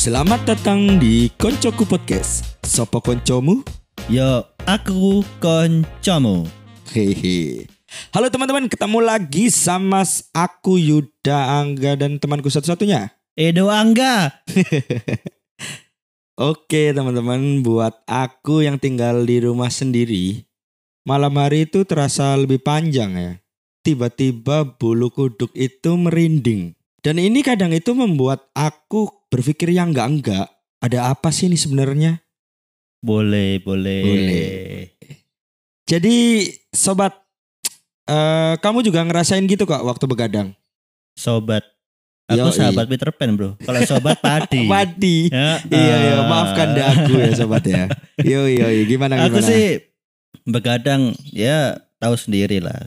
Selamat datang di Koncoku Podcast. Sopo koncomu? Yo, aku koncomu. Hehe. Halo teman-teman, ketemu lagi sama aku Yuda Angga dan temanku satu-satunya. Edo Angga. Oke teman-teman, buat aku yang tinggal di rumah sendiri, malam hari itu terasa lebih panjang ya. Tiba-tiba bulu kuduk itu merinding. Dan ini kadang itu membuat aku berpikir yang enggak-enggak. Ada apa sih ini sebenarnya? Boleh, boleh. Boleh. Jadi sobat, eh, kamu juga ngerasain gitu kok waktu begadang? Sobat. Aku Yoi. sahabat Peter Pan, Bro. Kalau sobat padi. Padi. Ya, Iya, iya, eh, maafkan aku ya sobat ya. Yo, yo, yo. gimana gimana? Aku sih begadang ya tahu sendiri lah.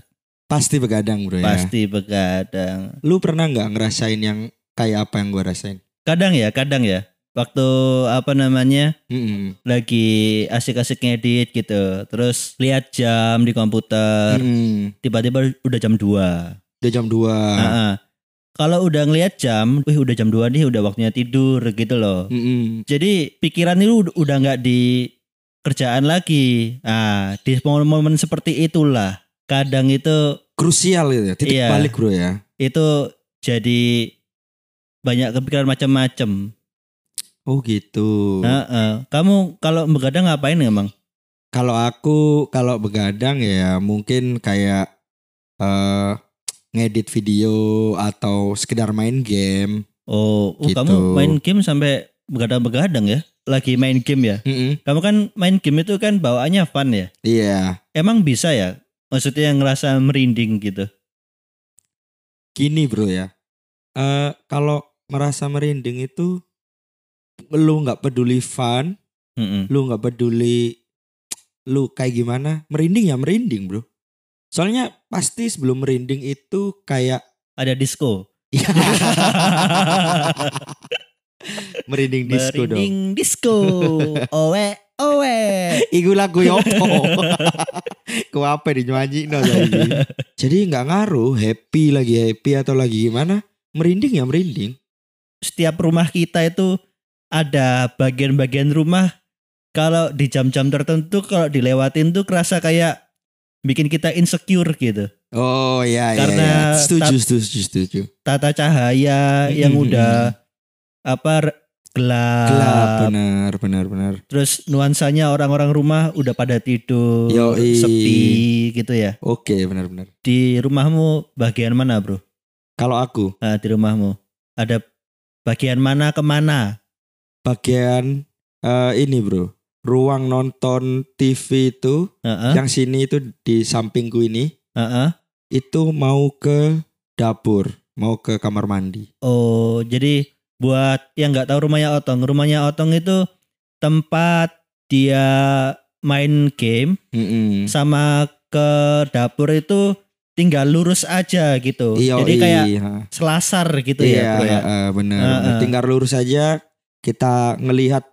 Pasti begadang bro ya. Pasti begadang. Lu pernah nggak ngerasain yang kayak apa yang gue rasain? Kadang ya, kadang ya. Waktu apa namanya Mm-mm. lagi asik-asik ngedit gitu. Terus lihat jam di komputer. Mm-mm. Tiba-tiba udah jam 2. Udah jam 2 Heeh. Kalau udah ngelihat jam, wih udah jam 2 nih, udah waktunya tidur gitu loh. Jadi pikiran itu ud- udah nggak di kerjaan lagi. Nah, di momen-momen seperti itulah kadang itu Krusial gitu ya. Titik Iya. balik bro ya. itu jadi banyak kepikiran macam-macam. Oh gitu. Heeh. Kamu kalau begadang ngapain emang? Kalau aku kalau begadang ya mungkin kayak eh ngedit video atau sekedar main game. Oh, oh, Gitu. kamu main game sampai begadang-begadang ya? Lagi main game ya? Mm-mm. Kamu kan main game itu kan bawaannya fun ya? Iya. Emang bisa ya? Maksudnya ngerasa merinding gitu? Gini bro ya. eh kalau merasa merinding itu lu nggak peduli fun, Mm-mm. lu nggak peduli lu kayak gimana, merinding ya merinding bro. Soalnya pasti sebelum merinding itu kayak Ada disco. merinding disco dong. Merinding disco. Owe, owe. Iku lagu yopo. Ku apa di nyanyi no saiki. Jadi nggak ngaruh happy lagi happy atau lagi gimana, merinding ya merinding. Setiap rumah kita itu ada bagian-bagian rumah kalau di jam-jam tertentu kalau dilewatin tuh kerasa kayak bikin kita insecure gitu. Oh iya iya. Karena iya. Setuju, tat- setuju setuju Tata cahaya yang Mm-mm. udah apa gelap, Gelap benar benar benar. terus nuansanya orang-orang rumah udah pada tidur, Yoi. sepi gitu ya. Oke benar benar. Di rumahmu bagian mana, Bro? Kalau aku Nah, di rumahmu ada bagian mana ke mana? bagian eh, ini bro, ruang nonton TV itu Heeh, yang sini itu di sampingku ini heeh. itu mau ke dapur, mau ke kamar mandi. Oh, jadi buat yang nggak tahu rumahnya Otong, rumahnya Otong itu tempat dia main game Mm-mm. sama ke dapur itu tinggal lurus aja gitu. Iya, jadi kayak iya. selasar gitu iya, ya, ya. eh, benar. Heeh. benar. Tinggal lurus saja kita ngelihat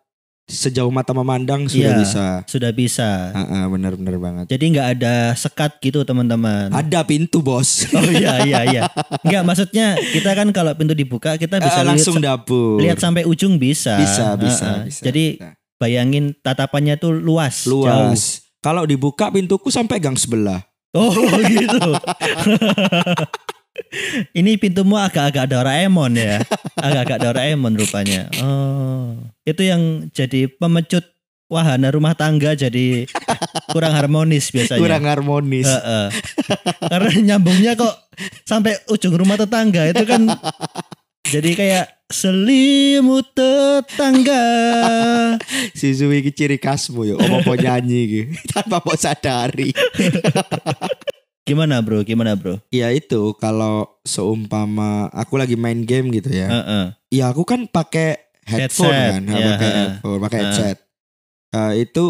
sejauh mata memandang sudah Iya. bisa. Sudah bisa. Benar benar banget. Jadi nggak ada sekat gitu teman-teman. Ada pintu bos. Oh iya iya iya. Enggak maksudnya kita kan kalau pintu dibuka kita bisa Eh, langsung lihat, dapur. lihat sampai ujung bisa. bisa bisa, Heeh. bisa. Jadi bisa. bayangin tatapannya tuh luas. jauh. luas. Kalau dibuka pintuku sampai gang sebelah. Oh gitu. Ini pintumu agak-agak Doraemon ya. Agak-agak Doraemon rupanya. Oh. Itu yang jadi pemecut wahana rumah tangga jadi kurang harmonis biasanya. Kurang harmonis. Heeh. Karena nyambungnya kok sampai ujung rumah tetangga itu kan jadi kayak selimut tetangga. Si Zui ciri khasmu ya, omong mau nyanyi gitu. Tanpa mau sadari. Gimana bro? Gimana bro? Ya itu kalau seumpama aku lagi main game gitu ya. Heeh. Ya aku kan pakai headphone Headset, kan, ya, pakai headphone, pakai headset. Eh, itu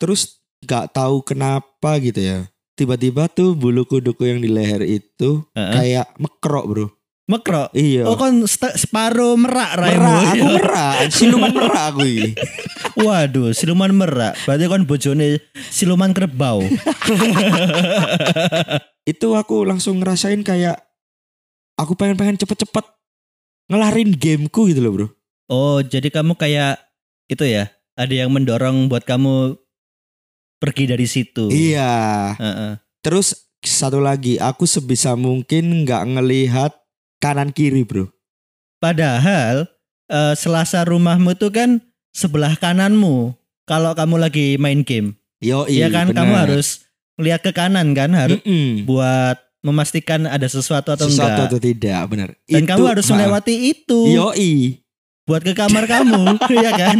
terus nggak tahu kenapa gitu ya. Tiba-tiba tuh bulu kuduku yang di leher itu Heeh. kayak mekrok bro. Mekrok. Iya. Oh kan separuh merak raimu. merak, aku merak, siluman merak aku ini. Waduh, siluman merak. Berarti kan bojone siluman kerbau. Itu aku langsung ngerasain kayak aku pengen-pengen cepet-cepet ngelarin gameku gitu loh bro. Oh, jadi kamu kayak itu ya? Ada yang mendorong buat kamu pergi dari situ. Iya. Heeh. Terus satu lagi, aku sebisa mungkin nggak ngelihat kanan kiri, bro. Padahal eh, selasa rumahmu tuh kan sebelah kananmu. Kalau kamu lagi main game, Yo, ya kan kamu harus lihat ke kanan kan, harus buat memastikan ada sesuatu atau sesuatu enggak. atau tidak, benar. Dan kamu harus ha, melewati itu Yoi, buat ke kamar kamu, ya kan?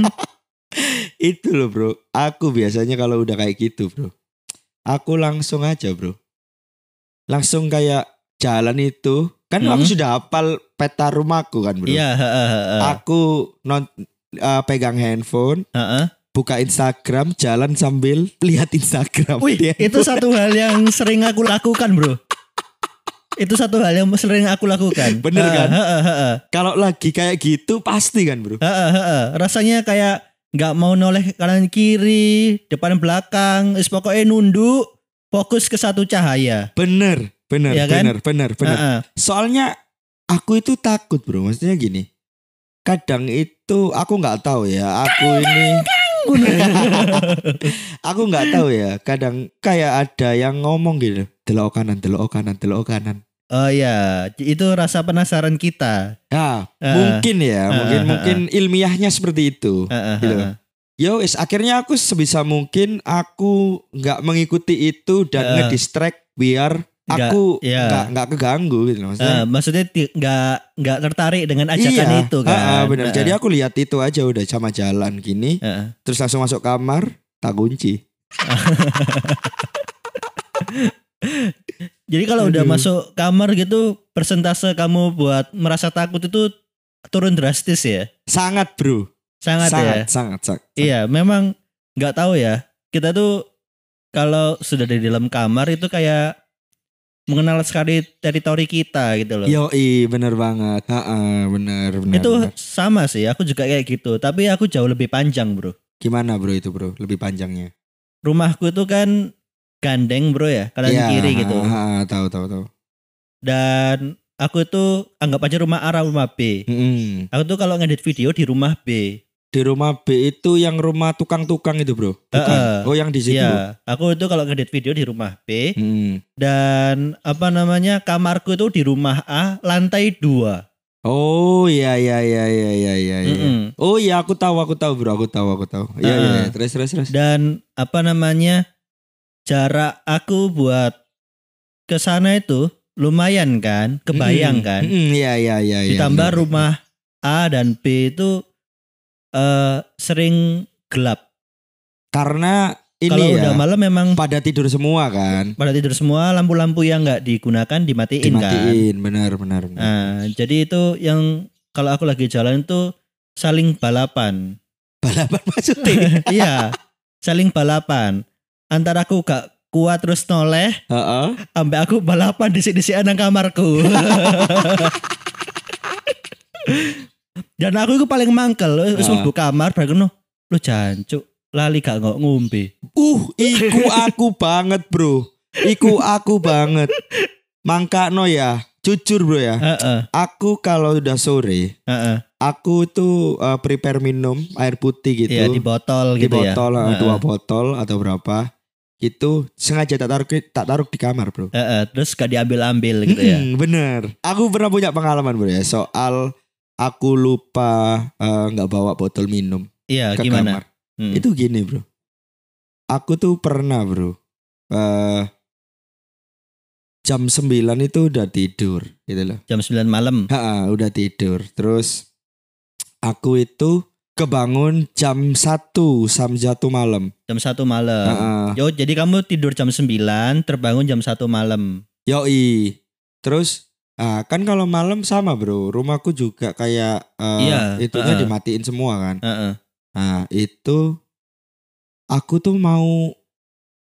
itu loh bro. Aku biasanya kalau udah kayak gitu bro, aku langsung aja bro. Langsung kayak jalan itu, kan aku Hmm. sudah hafal peta rumahku kan bro. Iya. Aku non eh, pegang handphone, Heeh. buka Instagram, jalan sambil lihat Instagram. Wih, itu satu hal yang sering aku lakukan, Bro. Itu satu hal yang sering aku lakukan. Bener kan? Heeh, heeh, heeh. Kalau lagi kayak gitu pasti kan bro. Heeh, heeh. Rasanya kayak nggak mau noleh kanan kiri, depan belakang, is pokoknya nunduk, fokus ke satu cahaya. Bener, bener, Iya kan? bener, bener, bener. Soalnya aku itu takut bro, maksudnya gini. Kadang itu aku nggak tahu ya, aku ini, aku nggak tahu ya. Kadang kayak ada yang ngomong gitu, delok kanan, delok kanan, delok kanan. Oh ya, itu rasa penasaran kita. Ya, Eh, mungkin ya, eh, mungkin eh, mungkin ilmiahnya seperti itu. Heeh, Gitu. heeh. Yo, akhirnya aku sebisa mungkin aku nggak mengikuti itu dan Eh. ngedistract biar aku iya. nggak nggak keganggu gitu maksudnya. maksudnya ti- nggak nggak tertarik dengan ajakan iya, itu kan. ah, bener. Heeh, Jadi aku lihat itu aja udah sama jalan gini, heeh. terus langsung masuk kamar, tak kunci. Jadi kalau udah masuk kamar gitu, persentase kamu buat merasa takut itu turun drastis ya. Sangat bro, Sangat, ya. sangat, sangat, sangat. Iya, memang nggak tahu ya. Kita tuh kalau sudah di dalam kamar itu kayak mengenal sekali teritori kita gitu loh. Yo, bener banget. Heeh, bener, bener. itu bener. sama sih, aku juga kayak gitu. Tapi aku jauh lebih panjang bro. Gimana bro itu bro? Lebih panjangnya. Rumahku itu kan gandeng bro ya, kanan Iya, kiri gitu. ah, ah, tahu, tahu, tahu. Dan aku itu anggap aja rumah A rumah B. Mm-mm. Aku tuh kalau ngedit video di rumah B. Di rumah B itu yang rumah tukang-tukang itu bro? Bukan? Heeh. Oh yang di situ. Iya, aku itu kalau ngedit video di rumah B Mm. dan apa namanya kamarku itu di rumah A lantai 2. Oh iya iya iya iya iya iya. iya. Mm-mm. Oh iya aku tahu aku tahu bro aku tahu aku tahu. Iya iya Heeh. iya. terus terus terus. Dan apa namanya jarak aku buat ke sana itu lumayan kan, kebayang Mm-mm. kan. Mm-mm, Iya iya iya. iya, Ditambah benar. rumah A dan B itu eh sering gelap. karena ini Kalau ya udah malam memang pada tidur semua kan. pada tidur semua lampu-lampu yang nggak digunakan dimatiin, kan. Dimatiin benar benar. benar. Nah, jadi itu yang kalau aku lagi jalan itu saling balapan. Balapan maksudnya. iya, saling balapan. Antara aku gak kuat terus noleh, Heeh. sampai aku balapan di sini nang kamarku. Dan aku itu paling mangkel, wis Ah. mlebu kamar bareng no, lu jancuk, lali gak ngok ngombe. Uh, iku aku banget bro. Iku aku banget. Mangkano ya, jujur bro ya. Heeh, Aku kalau udah sore, heeh. aku tuh uh, prepare minum air putih gitu. Iya di botol di gitu ya. botol uh, Heeh. dua botol atau berapa itu sengaja tak taruh tak taruh di kamar bro Heeh, terus gak diambil-ambil gitu ya. Mm-mm, bener aku pernah punya pengalaman bro ya soal aku lupa eh, nggak bawa botol minum Iya, ke gimana? kamar Hmm. itu gini bro aku tuh pernah bro eh jam 9 itu udah tidur gitu loh Jam 9 malam. Ha, udah tidur terus aku itu kebangun jam 1 jam 1 malam Jam 1 malam. Ha-ha. Yo, jadi kamu tidur jam 9, terbangun jam 1 malam. Yoi. Terus ah, kan kalau malam sama bro, rumahku juga kayak eh, Iya, itunya heeh. dimatiin semua kan. Heeh. Nah itu aku tuh mau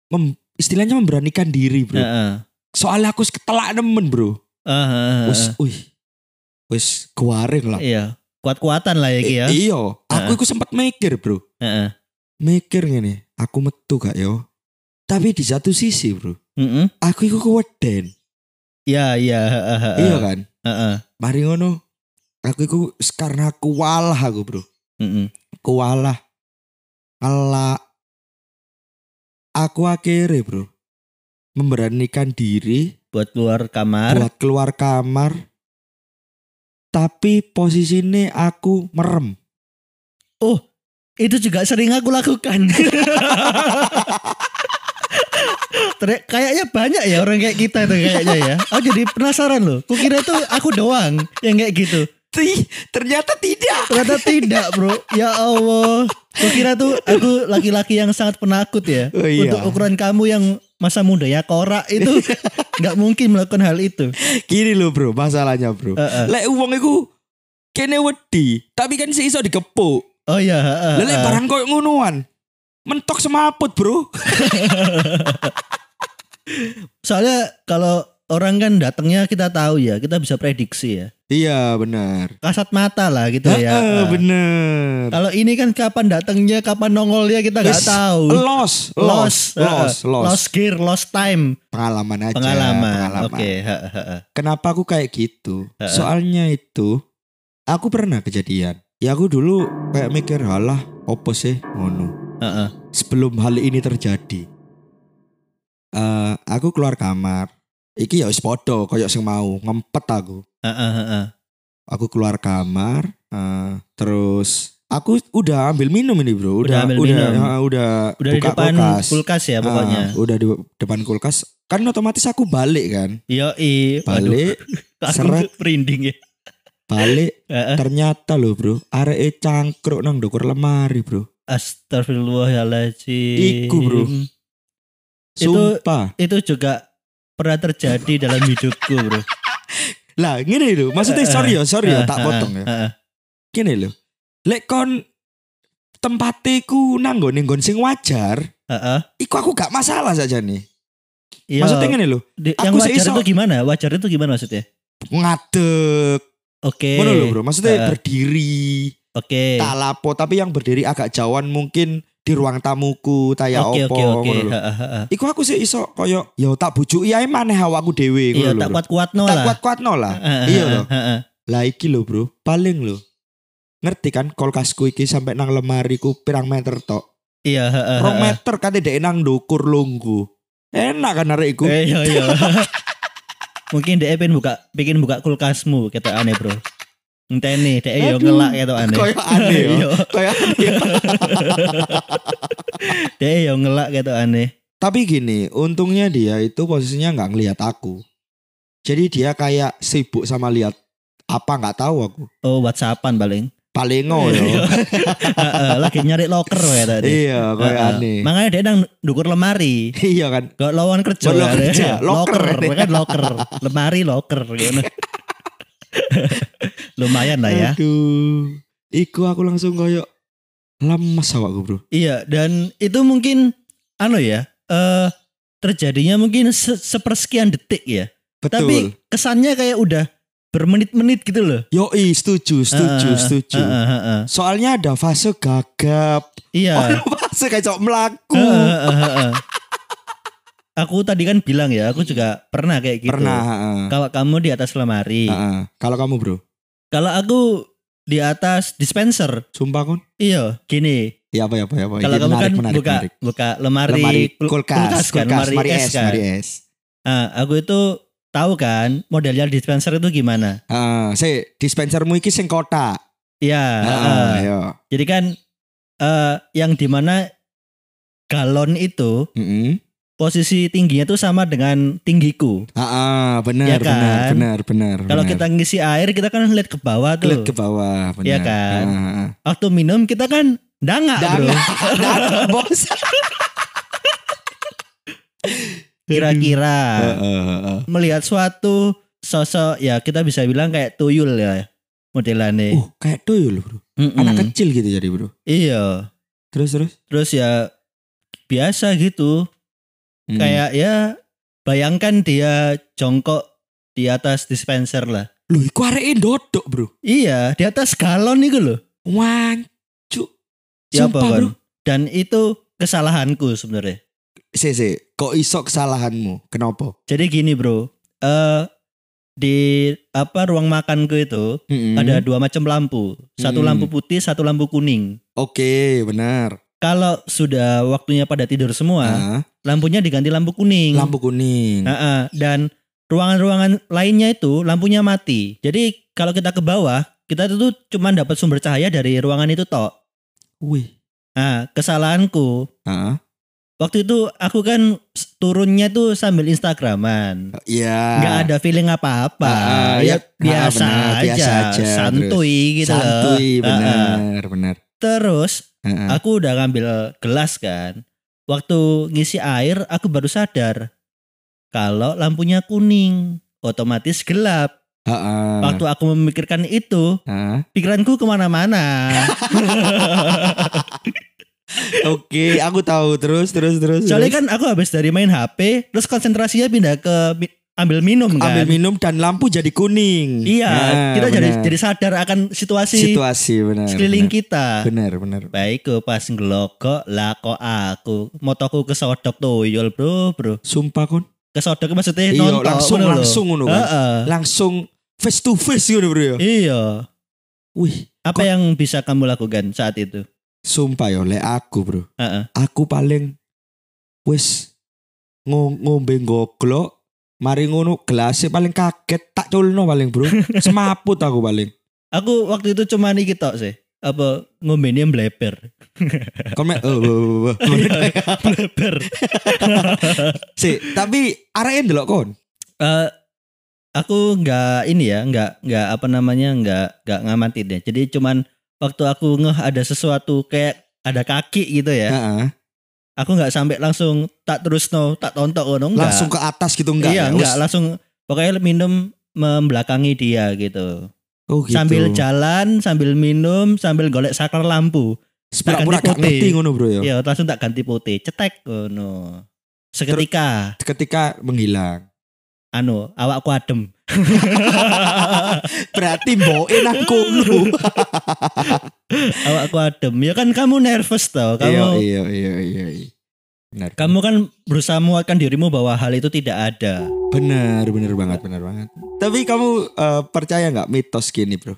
mem- istilahnya memberanikan diri bro. Heeh. Soalnya aku ketelak nemen bro. Ah, ah, Wis, wih, wis kewaring lah. Iya, kuat-kuatan lah ya Ki ya. I- iya, aku Heeh. iku sempat mikir bro. Heeh. Mikir gini, aku metu gak yo. Tapi di satu sisi bro, Heeh. aku iku keweden. Iya, iya. Iya kan? Heeh. Mari ngono. Aku iku karena kualah aku, Bro. Kualah. Ala aku akhirnya, Bro. Memberanikan diri buat keluar kamar. buat keluar kamar. Tapi posisinya aku merem. Oh, itu juga sering aku lakukan. Ter- kayaknya banyak ya orang kayak kita tuh kayaknya ya. Oh jadi penasaran loh. Kukira tuh aku doang yang kayak gitu. Tih, ternyata tidak. Ternyata tidak bro. Ya Allah. Kukira tuh aku laki-laki yang sangat penakut ya. Oh, iya. Untuk ukuran kamu yang masa muda ya korak itu nggak mungkin melakukan hal itu. Gini loh bro, masalahnya bro. Heeh. Lek uang iku kene wedi, tapi kan si iso digepuk. Oh iya. heeh, Lek heeh. barang koyo ngonoan. Mentok semaput, Bro. Soalnya kalau orang kan datangnya kita tahu ya, kita bisa prediksi ya. Iya, benar. Kasat mata lah gitu ya. Heeh, Heeh. bener. Kalau ini kan kapan datangnya, kapan nongolnya kita nggak tahu. Loss, loss, loss, loss. lost gear, lost time, Pengalaman aja. pengalaman. pengalaman. Oke, heeh, heeh. Kenapa aku kayak gitu? Soalnya itu aku pernah kejadian. Ya aku dulu kayak mikir halah opo sih ngono. Heeh. Sebelum hal ini terjadi. eh aku keluar kamar. Iki ya wis podo koyo sing mau ngempet aku. Heeh, heeh. Aku keluar kamar eh, terus aku udah ambil minum ini, Bro. Udah ambil udah, minum. eh, udah Udah di buka depan kulkas. kulkas, ya pokoknya. Ah, udah di depan kulkas. Kan otomatis aku balik kan. Yo i, Balik, seret. merinding ya. balik ternyata loh bro areke cangkruk nang ndukur lemari bro Astagfirullahaladzim. Iku, bro. Itu- sumpah Itu juga pernah terjadi dalam hidupku bro. lah gini loh maksudnya sorry ya sorry ya tak potong ya heeh, gini loh lek kon tempatiku nang nggon nggon sing wajar iku aku gak masalah saja nih Iya. maksudnya gini loh Di- aku yang wajar seiso- itu gimana? Wajar itu gimana maksudnya? ngadeg Oke. ngono loh bro maksudnya Heeh. berdiri Oke. tak lapo tapi yang berdiri agak jauhan mungkin di ruang tamuku taya Oke opo oke oke. lho. Heeh, heeh. Iku aku sih iso koyo yo tak bujuki ae maneh awakku dhewe Iya lho, tak bro. kuat-kuat no tak lah. kuat-kuat no lah. Iya heeh. Lah iki lho bro, paling lho. Ngerti kan kulkasku iki sampai nang lemari ku pirang meter tok. Iya. heeh, Rong meter kate dek nang ndukur lunggu. Enak kan arek iku. Eh, Iya iya. Mungkin dia pengen buka bikin buka kulkasmu kata aneh bro. Enteni, dia yo Aduh, ngelak kata aneh. Koyo aneh yo. Koyo aneh. Dia yo ngelak kata aneh. Tapi gini, untungnya dia itu posisinya nggak ngelihat aku. Jadi dia kayak sibuk sama lihat apa nggak tahu aku. Oh WhatsAppan paling. Palingo yo. Heeh, Lagi nyari locker ya tadi. Iya, Heeh. aneh. Makanya dia nang dukur lemari. Iya kan. Gak lawan kerja. Lawan kerja, locker. locker, kan locker, lemari locker gitu. Lumayan lah ya. Aduh. Iku aku langsung koyo lemes awakku, Bro. Iya, dan itu mungkin anu ya, eh terjadinya mungkin se sepersekian detik ya. Betul. Tapi kesannya kayak udah bermenit-menit gitu loh. Yoi, setuju, setuju, Heeh, setuju. heeh, heeh. Soalnya ada fase gagap. Iya. Ada fase kayak cok melaku. Heeh, heeh, heeh. Aku tadi kan bilang ya, aku juga pernah kayak gitu. Pernah. heeh. Kalau kamu di atas lemari, Heeh. Kalau kamu, Bro? Kalau aku di atas dispenser. Sumpah kon? Iya, gini. Ya apa ya apa ya apa. Kalau kamu kan menarik, buka menarik. buka lemari, lemari kul- kulkas, kan, kulkas, lemari, es, kan. lemari es. Nah, aku itu tahu kan modelnya dispenser itu gimana. Heeh, si dispensermu iki sing kotak. Iya. Heeh. ya. Jadi kan eh yang di mana galon itu Heeh. Posisi tingginya tuh sama dengan tinggiku. Heeh, benar, Ya benar, kan? benar, benar. Kalau benar. kita ngisi air kita kan lihat ke bawah tuh. Lihat ke bawah, benar. Iya kan? Heeh. Waktu minum kita kan dangak bro. Dangak, dangak, bos. Kira-kira Heeh, heeh. melihat suatu sosok ya kita bisa bilang kayak tuyul ya modelannya. Uh, kayak tuyul, Bro. Mm-mm. Anak kecil gitu jadi, Bro. Iya. Terus terus. Terus ya biasa gitu. Hmm. Kayak ya bayangkan dia jongkok di atas dispenser lah. Loh, iku areke ndodok, Bro. Iya, di atas galon itu loh. Wancu. Ya apa, Bro. Dan itu kesalahanku sebenarnya. Si, si, kok iso kesalahanmu? Kenapa? Jadi gini bro, eh di apa ruang makanku itu Mm-mm. ada dua macam lampu. Satu Hmm. lampu putih, satu lampu kuning. Oke, benar. Kalau sudah waktunya pada tidur semua, Ah, lampunya diganti lampu kuning. lampu kuning. Ah. dan ruangan-ruangan lainnya itu lampunya mati. Jadi kalau kita ke bawah, kita itu cuma dapat sumber cahaya dari ruangan itu tok. Wih. Nah, kesalahanku Ah, waktu itu aku kan turunnya tuh sambil Instagraman. Iya. nggak ada feeling apa-apa. Ah, ya, ya, biasa, aja, biasa aja, santuy gitu. Santuy, benar, benar. Terus ah. aku udah ngambil gelas kan. Waktu ngisi air aku baru sadar kalau lampunya kuning, otomatis gelap. Ah. Waktu aku memikirkan itu, Ah. pikiranku ke mana-mana. Oke, aku tahu terus terus terus. Soalnya terus. kan aku habis dari main HP, terus konsentrasinya pindah ke ambil minum kan. ambil minum dan lampu jadi kuning. Iya, Nah, kita jadi benar. jadi sadar akan situasi, situasi benar. sekeliling benar. kita. Benar, benar. Baik pas ngelokok lah kok aku motoku kesodok tuyul bro bro Sumpah kon. kesodok maksudnya Iya, nonton langsung ngono lho. langsung ngono kan. Langsung face to face gitu bro ya. iya Wih, apa Kok- yang bisa kamu lakukan saat itu sumpah ya oleh aku bro. Heeh. Aku paling wis ngo- ngombe goglok Mari ngono gelasnya paling kaget tak culno paling bro. Semaput aku paling. Aku waktu itu cuma iki tok sih apa ngombene bleber komen oh, oh, oh, oh. bleber sih tapi arahnya delok kon? Eh, aku nggak ini ya nggak nggak apa namanya nggak nggak ngamatin ya. Jadi cuman waktu aku ngeh ada sesuatu kayak ada kaki gitu ya. Heeh. Aku nggak sampai langsung tak terus no tak tontok ngono enggak langsung ke atas gitu enggak iya ya? enggak langsung pokoknya minum membelakangi dia gitu. oh, gitu. sambil jalan sambil minum sambil golek saklar lampu. Pura-pura ganti gak putih. ngerti ngono bro ya? Ya langsung tak ganti putih cetek ngono. Seketika. Ketika menghilang. Anu awakku adem. Berarti mboke nang kono. Awakku adem. Ya kan kamu nervous tau kamu iya iya iya iya benar kamu kan berusaha menguatkan dirimu bahwa hal itu tidak ada benar benar banget benar banget tapi kamu eh, percaya nggak mitos gini bro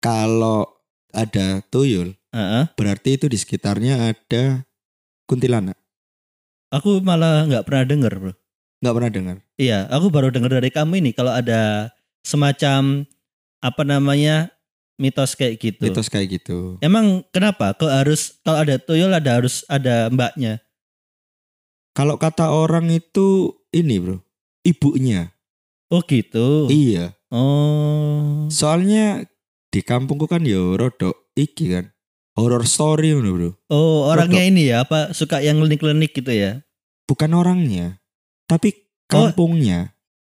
kalau ada tuyul Heeh. berarti itu di sekitarnya ada kuntilanak aku malah nggak pernah denger bro nggak pernah dengar Iya, aku baru dengar dari kamu ini kalau ada semacam apa namanya mitos kayak gitu. mitos kayak gitu Emang kenapa? Kok harus kalau ada tuyul ada harus ada mbaknya? Kalau kata orang itu ini bro ibunya Oh gitu. iya Oh. soalnya di kampungku kan yo rodok iki kan horror story ngono bro Oh orangnya ini ya apa suka yang klinik-klinik gitu ya? bukan orangnya tapi Oh. kampungnya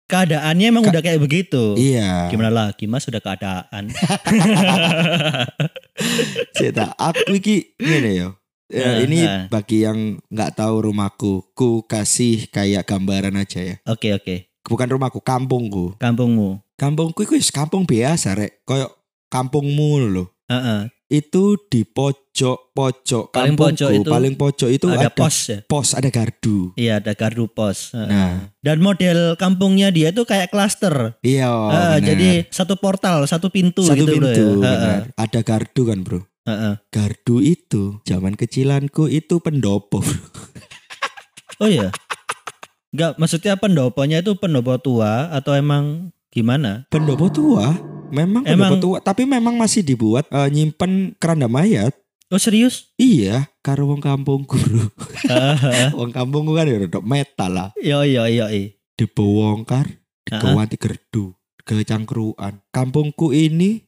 Keadaannya emang Ka- udah kayak begitu. iya Gimana lagi mas sudah keadaan. Cita, aku iki ngene yo. Ya, Nah, ini nah. bagi yang nggak tahu rumahku, ku kasih kayak gambaran aja ya. Oke oke. Bukan rumahku, kampungku. Kampungmu. Kampungku itu kampung biasa rek, koyok kampungmu loh. Heeh. Itu di pojok pojok Paling kampungku, pojok itu paling pojok itu ada, ada, pos ya. pos, ada gardu. Iya ada gardu pos. Heeh. Nah, Dan model kampungnya dia tuh kayak klaster. iya. Benar. jadi satu portal, satu pintu satu gitu pintu, loh ya. benar. Ada gardu kan bro. Heeh. Gardu itu zaman kecilanku itu pendopo. Oh iya. Enggak, maksudnya pendoponya itu pendopo tua atau emang gimana? pendopo tua. Memang Emang- pendopo tua, tapi memang masih dibuat eh, nyimpen keranda mayat. Oh serius? Iya, karo wong kampungku bro. Hahaha. wong kampungku kan ya rodok metal lah. Yo yo yo. yo. Dibongkar, digawanti gerdu, ke cangkruan. Kampungku ini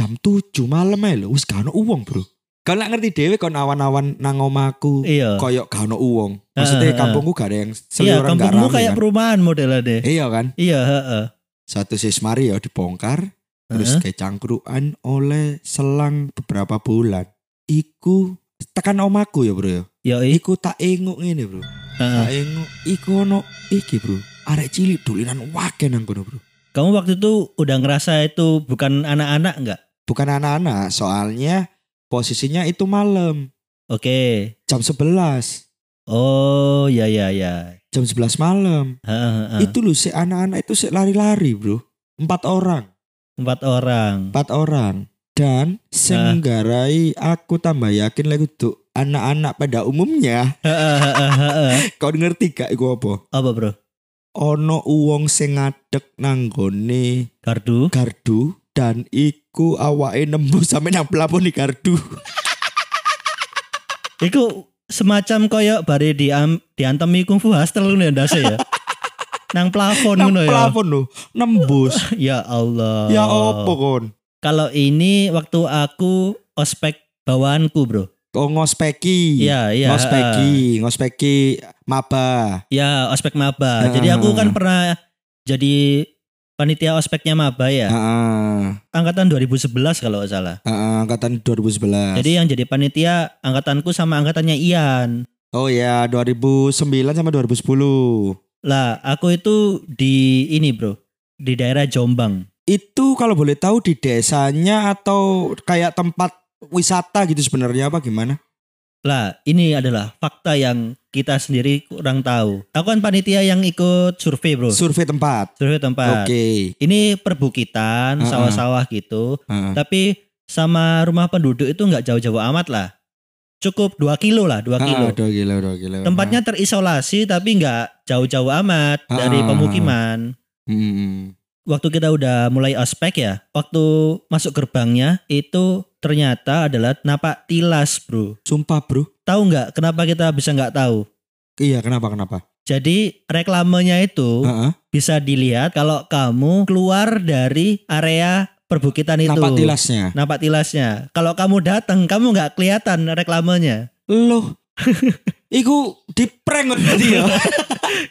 jam 7 malam ae lho, wis gak ono uwong, Bro. Kau nak ngerti dhewe kon awan-awan nang omahku Iya. koyok gak ono uwong. Maksudnya Heeh, kampungku gak ada yang Iya, seliuran gak kampungmu rame. kayak kan. perumahan modelnya. Iya kan? Iya, heeh. Satu sismari ya dibongkar, terus Heeh. kayak cangkruan oleh selang beberapa bulan. Iku tekan omaku ya, Bro ya. Yo i. Iku tak enguk ngene, Bro. Heeh. Tak enguk iku ono iki, Bro. Arek cilik dolinan wake nang kono, Bro. Kamu waktu itu udah ngerasa itu bukan anak-anak enggak? Bukan anak-anak, soalnya posisinya itu malam, Oke. jam 11. Oh, ya ya ya. jam 11 malam. Heeh, heeh. Itu loh si anak-anak itu si lari-lari, Bro. Empat orang, empat orang. empat orang. Dan sing nggarai aku tambah yakin lagi tuh anak-anak pada umumnya. Kau ngerti gak iku apa? Apa bro? Ono uwong sing ngadeg nanggone Gardu? gardu dan iku awake nembus sampe nang plafon di gardu. Iku semacam koyo bare di diantemi kungfu hustle ngono ya ndase ya. Nang plafon nang ngono ya. plafon lho, nembus. Ya Allah. ya opo kon? Kalau ini waktu aku ospek bawaanku, Bro. Oh ngospeki. Iya, iya. Ngospeki, ngospeki maba. Ya, ospek maba. Heeh. Jadi aku kan pernah jadi panitia ospeknya maba ya. Heeh. Angkatan 2011 kalau nggak salah. Heeh, angkatan 2011. Jadi yang jadi panitia angkatanku sama angkatannya Ian. Oh ya, 2009 sama 2010. Lah, aku itu di ini, Bro. Di daerah Jombang. Itu kalau boleh tahu di desanya atau kayak tempat wisata gitu sebenarnya apa gimana? Lah, ini adalah fakta yang kita sendiri kurang tahu. Aku kan panitia yang ikut survei, Bro. Survei tempat. Survei tempat. Oke. Ini perbukitan, sawah-sawah gitu. Heeh. Tapi sama rumah penduduk itu nggak jauh-jauh amat lah. Cukup 2 kilo lah, 2 kilo. Ah, dua kilo, dua kilo. Tempatnya terisolasi tapi nggak jauh-jauh amat Ah, dari ah, pemukiman. Hmm. Waktu kita udah mulai ospek ya, waktu masuk gerbangnya itu ternyata adalah napak tilas bro. Sumpah bro. Tahu nggak kenapa kita bisa nggak tahu? Iya kenapa kenapa? Jadi reklamenya itu Heeh. bisa dilihat kalau kamu keluar dari area perbukitan itu. Nampak tilasnya. Nampak tilasnya. Kalau kamu datang, kamu nggak kelihatan reklamenya. Loh. Iku di prank ya.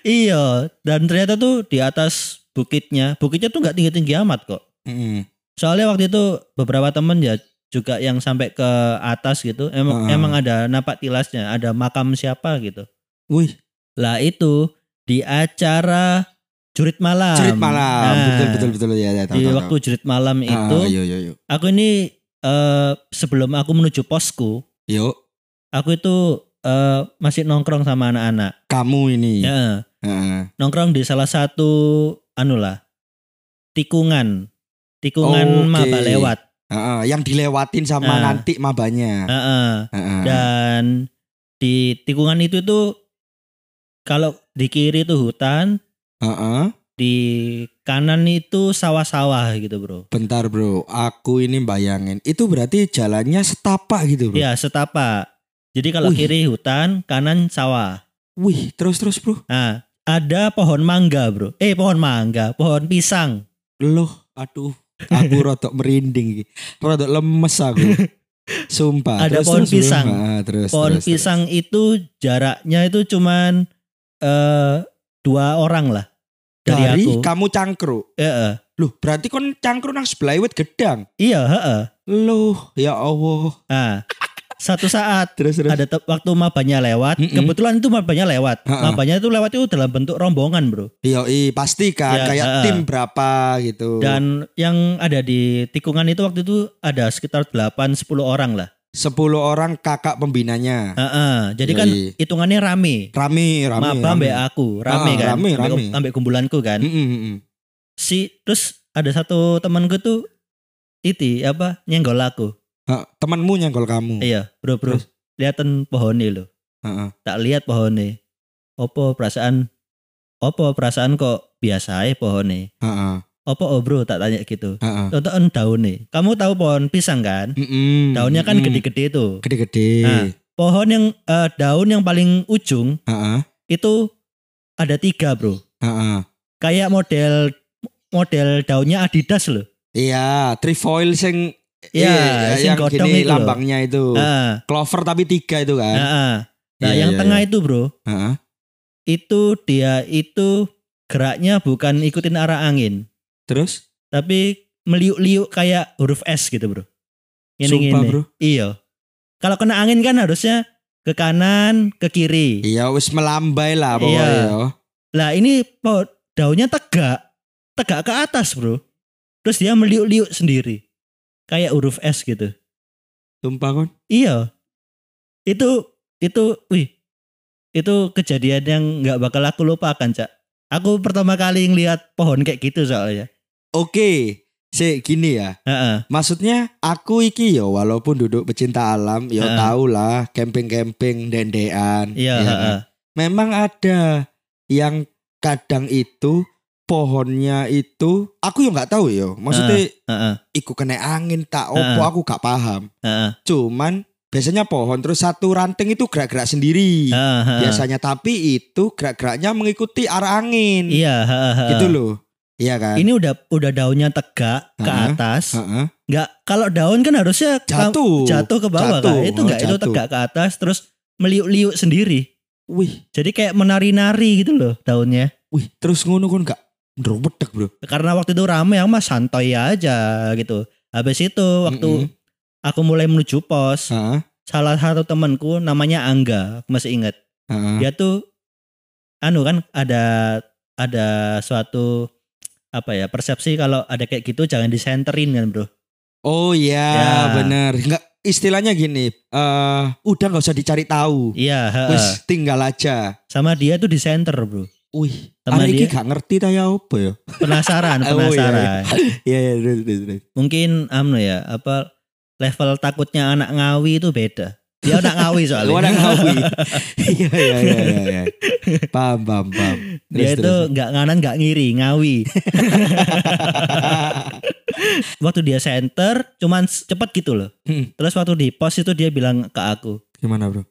Iya, dan ternyata tuh di atas bukitnya, bukitnya tuh nggak tinggi-tinggi amat kok. Heeh. Soalnya waktu itu beberapa temen ya juga yang sampai ke atas gitu, emang Ah. emang ada napak tilasnya, ada makam siapa gitu. Wih, Lah itu di acara jurit malam. cerit malam. Nah, betul betul betul ya, ya tahu, Di tahu, waktu tahu. jurit malam itu, iya iya iya. aku ini eh, sebelum aku menuju posku, Yuk, aku itu eh, masih nongkrong sama anak-anak. kamu ini. Ya, Heeh. nongkrong di salah satu anu lah tikungan tikungan Oke. maba lewat Heeh, yang dilewatin sama Ah. nanti mabanya. Heeh. Heeh. dan di tikungan itu tuh kalau di kiri itu hutan Heeh. di kanan itu sawah-sawah gitu bro Bentar bro, aku ini bayangin. Itu berarti jalannya setapak gitu bro. ya setapak jadi kalau Wih. kiri hutan kanan sawah Wih, terus terus bro. nah ada pohon mangga bro eh pohon mangga pohon pisang Loh, aduh. Aku rodok merinding. iki. Rodok lemes aku. Sumpah. Ada Terus, pohon terus, pisang. Ah, terus, pohon terus, pisang itu jaraknya itu cuman eh dua orang lah terus. dari, Dari aku. kamu cangkruk. Eh, eh. Loh, berarti kon cangkruk nang sebelah wit gedang. Iya, heeh. Loh, ya Allah. Nah, satu saat Terus terus. ada waktu mabanya lewat, Mm-mm. kebetulan itu mabanya lewat. Ha-ha. Mabanya itu lewat itu dalam bentuk rombongan, Bro. Iya, iya, pasti kan Ya, kayak ah. tim berapa gitu. Dan yang ada di tikungan itu waktu itu ada sekitar 8 10 orang lah. 10 orang kakak pembinanya. Heeh. Jadi kan Yoi. hitungannya rame. Rame, rame. Maba rame. mbak aku, rame Ah, kan. rame, Ambek- rame. ambek kumpulanku kan. Mm, mm, mm. Si terus ada satu temanku tuh iti apa nyenggol aku. Ha, temanmu nyenggol kamu. Iya, bro bro. Terus? Lihatin pohonnya. Heeh. Tak lihat pohonnya. Opo perasaan Opo perasaan kok biasa aja pohonnya. Heeh. Opo oh bro tak tanya gitu. Tonton daunnya. Kamu tahu pohon pisang kan? Mm-mm, Daunnya kan mm-mm. gede-gede tuh. Gede-gede. Nah. Pohon yang eh, daun yang paling ujung Heeh. itu ada tiga bro. Heeh. Kayak model model daunnya Adidas loh. Iya, trefoil sing Iya, iya, sing yang godong gini itu loh. lambangnya itu. Ah, Clover tapi tiga itu kan. ah, ah. Nah, Iya, yang iya, tengah iya. itu bro, Heeh. itu dia itu geraknya bukan ikutin arah angin, Terus? tapi meliuk-liuk kayak huruf S gitu bro. Ini Sumpah, gini. bro. Iya. Kalau kena angin kan harusnya ke kanan, ke kiri. Iya, wis melambai lah Iya. pokoknya. yo. Lah ini daunnya tegak, tegak ke atas bro. Terus dia meliuk-liuk sendiri, kayak huruf S gitu. Sumpah kon. Iya. Itu itu, wih, itu kejadian yang nggak bakal aku lupakan cak aku pertama kali ngeliat pohon kayak gitu soalnya Oke, sih gini ya. Heeh. Maksudnya aku iki yo walaupun duduk pecinta alam, yo Heeh. tau lah camping-camping dendean. iya ya kan? heeh. Memang ada yang kadang itu pohonnya itu aku yo nggak tahu yo. Maksudnya Heeh. iku kena angin tak opo Heeh. aku gak paham. Heeh. Cuman biasanya pohon terus satu ranting itu gerak-gerak sendiri. Heeh, heeh. Biasanya tapi itu gerak-geraknya mengikuti arah angin. iya heeh, heeh. Gitu loh. Iya kan? ini udah udah daunnya tegak ke Heeh. atas Heeh. nggak kalau daun kan harusnya Jatuh. jatuh ke bawah Jatuh. kan itu Oh, nggak itu jatuh. tegak ke atas terus meliuk-liuk sendiri Wih, jadi kayak menari-nari gitu loh daunnya wih, terus ngono kan gak ndrobedek, Bro. karena waktu itu rame yang mas santai aja gitu habis itu waktu Mm-mm. aku mulai menuju pos Heeh. salah satu temanku namanya Angga aku masih ingat Heeh. dia tuh anu kan ada ada suatu apa ya persepsi kalau ada kayak gitu jangan disenterin kan bro Oh iya, Ya. bener. Enggak istilahnya gini, eh udah nggak usah dicari tahu. iya heeh. Wis tinggal aja. sama dia tuh disenter bro Wih, ini dia- gak ngerti ta ya apa ya? penasaran Oh, iya, penasaran. Iya, iya, mungkin anu ya apa level takutnya anak ngawi itu beda. Dia anak ngawi soalnya. Lu anak ngawi. Iya, iya, iya, iya, iya. Paham, paham, paham. Dia itu nggak nganan nggak ngiri ngawi. Waktu dia center cuman cepet gitu loh. Hmm, terus waktu di pos itu dia bilang ke aku Gimana, Bro?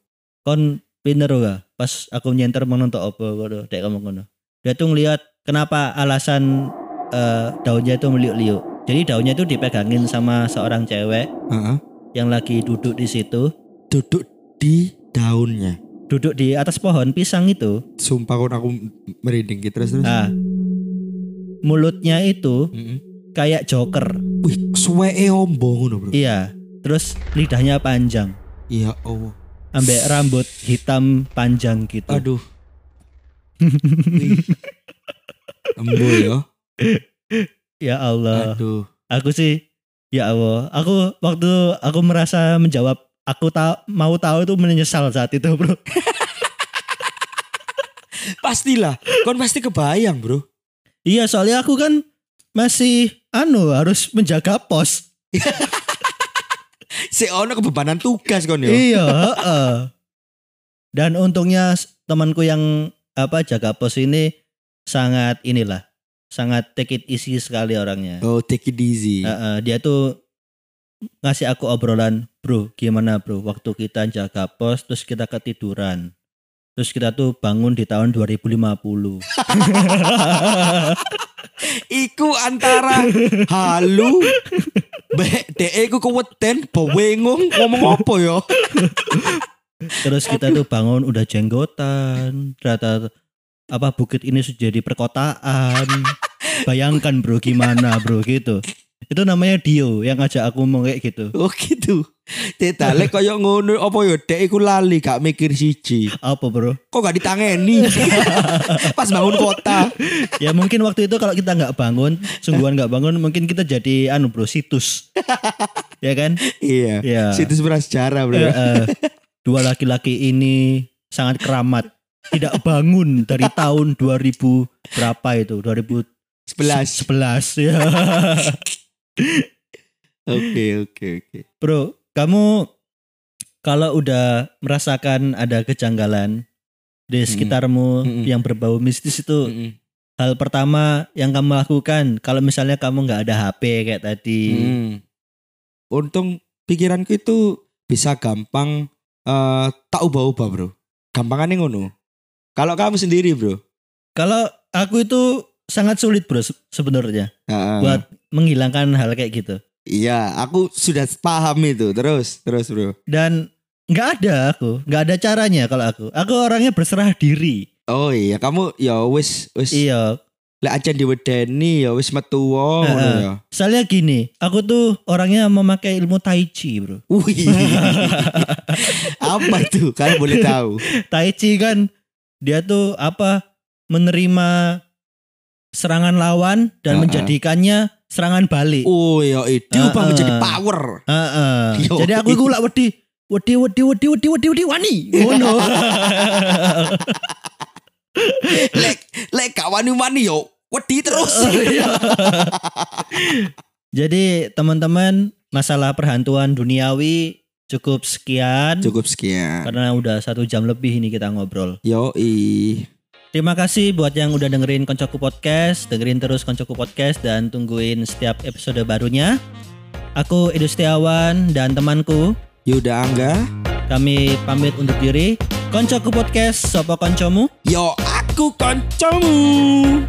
kon pinter gak pas aku nyenter menonton apa kono dek kamu kono dia tuh ngeliat kenapa alasan eh, daunnya itu meliuk-liuk jadi daunnya itu dipegangin sama seorang cewek Heeh. yang lagi duduk di situ Duduk di daunnya. duduk di atas pohon pisang itu Sumpah kon aku merinding gitu terus terus. nah mulutnya itu Mm-mm. kayak joker Wih, suweke ombo ngono, Bro. iya terus lidahnya panjang Iya, oh. Ambek rambut hitam panjang gitu Aduh. Embo ya. ya Allah Aduh. aku sih ya Allah aku waktu aku merasa menjawab aku tahu mau tahu itu menyesal saat itu bro Pastilah, kon pasti kebayang, Bro. iya soalnya aku kan masih anu harus menjaga pos Si ono kebebanan tugas kon yo. iya heeh. dan untungnya temanku yang apa jaga pos ini sangat inilah sangat take it easy sekali orangnya Oh, take it easy. Heeh, dia tuh ngasih aku obrolan, bro, gimana bro, waktu kita jaga pos terus kita ketiduran. Terus kita tuh bangun di tahun 2050. Iku antara halu Bek dek iku keweden bawengong ngomong apa ya? terus kita tuh bangun udah jenggotan. Ternyata apa bukit ini sudah jadi perkotaan. Bayangkan bro gimana bro gitu. Itu namanya Dio yang ngajak aku ngomong kayak gitu. Oh gitu. Tetale koyo ngono apa ya dek iku lali gak mikir siji. Apa bro? Kok gak ditangeni? Pas bangun kota. Ya mungkin waktu itu kalau kita nggak bangun, sungguhan nggak bangun, mungkin kita jadi anu bro situs. ya kan? Iya. Ya. Situs prasejarah, Bro. Eh, eh, dua laki-laki ini sangat keramat tidak bangun dari tahun 2000 berapa itu 2011 11. ya Oke, oke, oke. bro kamu kalau udah merasakan ada kejanggalan di sekitarmu Mm-mm. yang berbau mistis itu Mm-mm. hal pertama yang kamu lakukan kalau misalnya kamu nggak ada HP kayak tadi Hmm. Untung pikiranku itu bisa gampang eh tak ubah-ubah, Bro. Gampangannya ngono. Kalau kamu sendiri, Bro. kalau aku itu sangat sulit bro se- sebenarnya Heeh. buat menghilangkan hal kayak gitu Iya, aku sudah paham itu. Terus, terus, Bro. dan nggak ada aku nggak ada caranya kalau aku aku orangnya berserah diri Oh iya, kamu ya wis wis iya lek aja diwedeni ya wis metu Heeh. ya. soalnya gini aku tuh orangnya memakai ilmu tai chi bro Wih. Apa tuh? Kalian boleh tahu. tai chi kan dia tuh apa menerima serangan lawan dan Heeh. menjadikannya serangan balik Oh ya itu Heeh. apa menjadi power. Heeh. Yo. jadi aku iku lak wedi wedi wedi wedi wedi wedi wedi wani. Ngono. lek lek gak wani-wani yo wedi terus. Jadi teman-teman masalah perhantuan duniawi cukup sekian. Cukup sekian. Karena udah satu jam lebih ini kita ngobrol. Yo i. Terima kasih buat yang udah dengerin Koncoku Podcast, dengerin terus Koncoku Podcast dan tungguin setiap episode barunya. Aku Edu Setiawan dan temanku Yuda Angga. Kami pamit undur diri. Koncoku Podcast, sopo koncomu? Yo aku koncomu.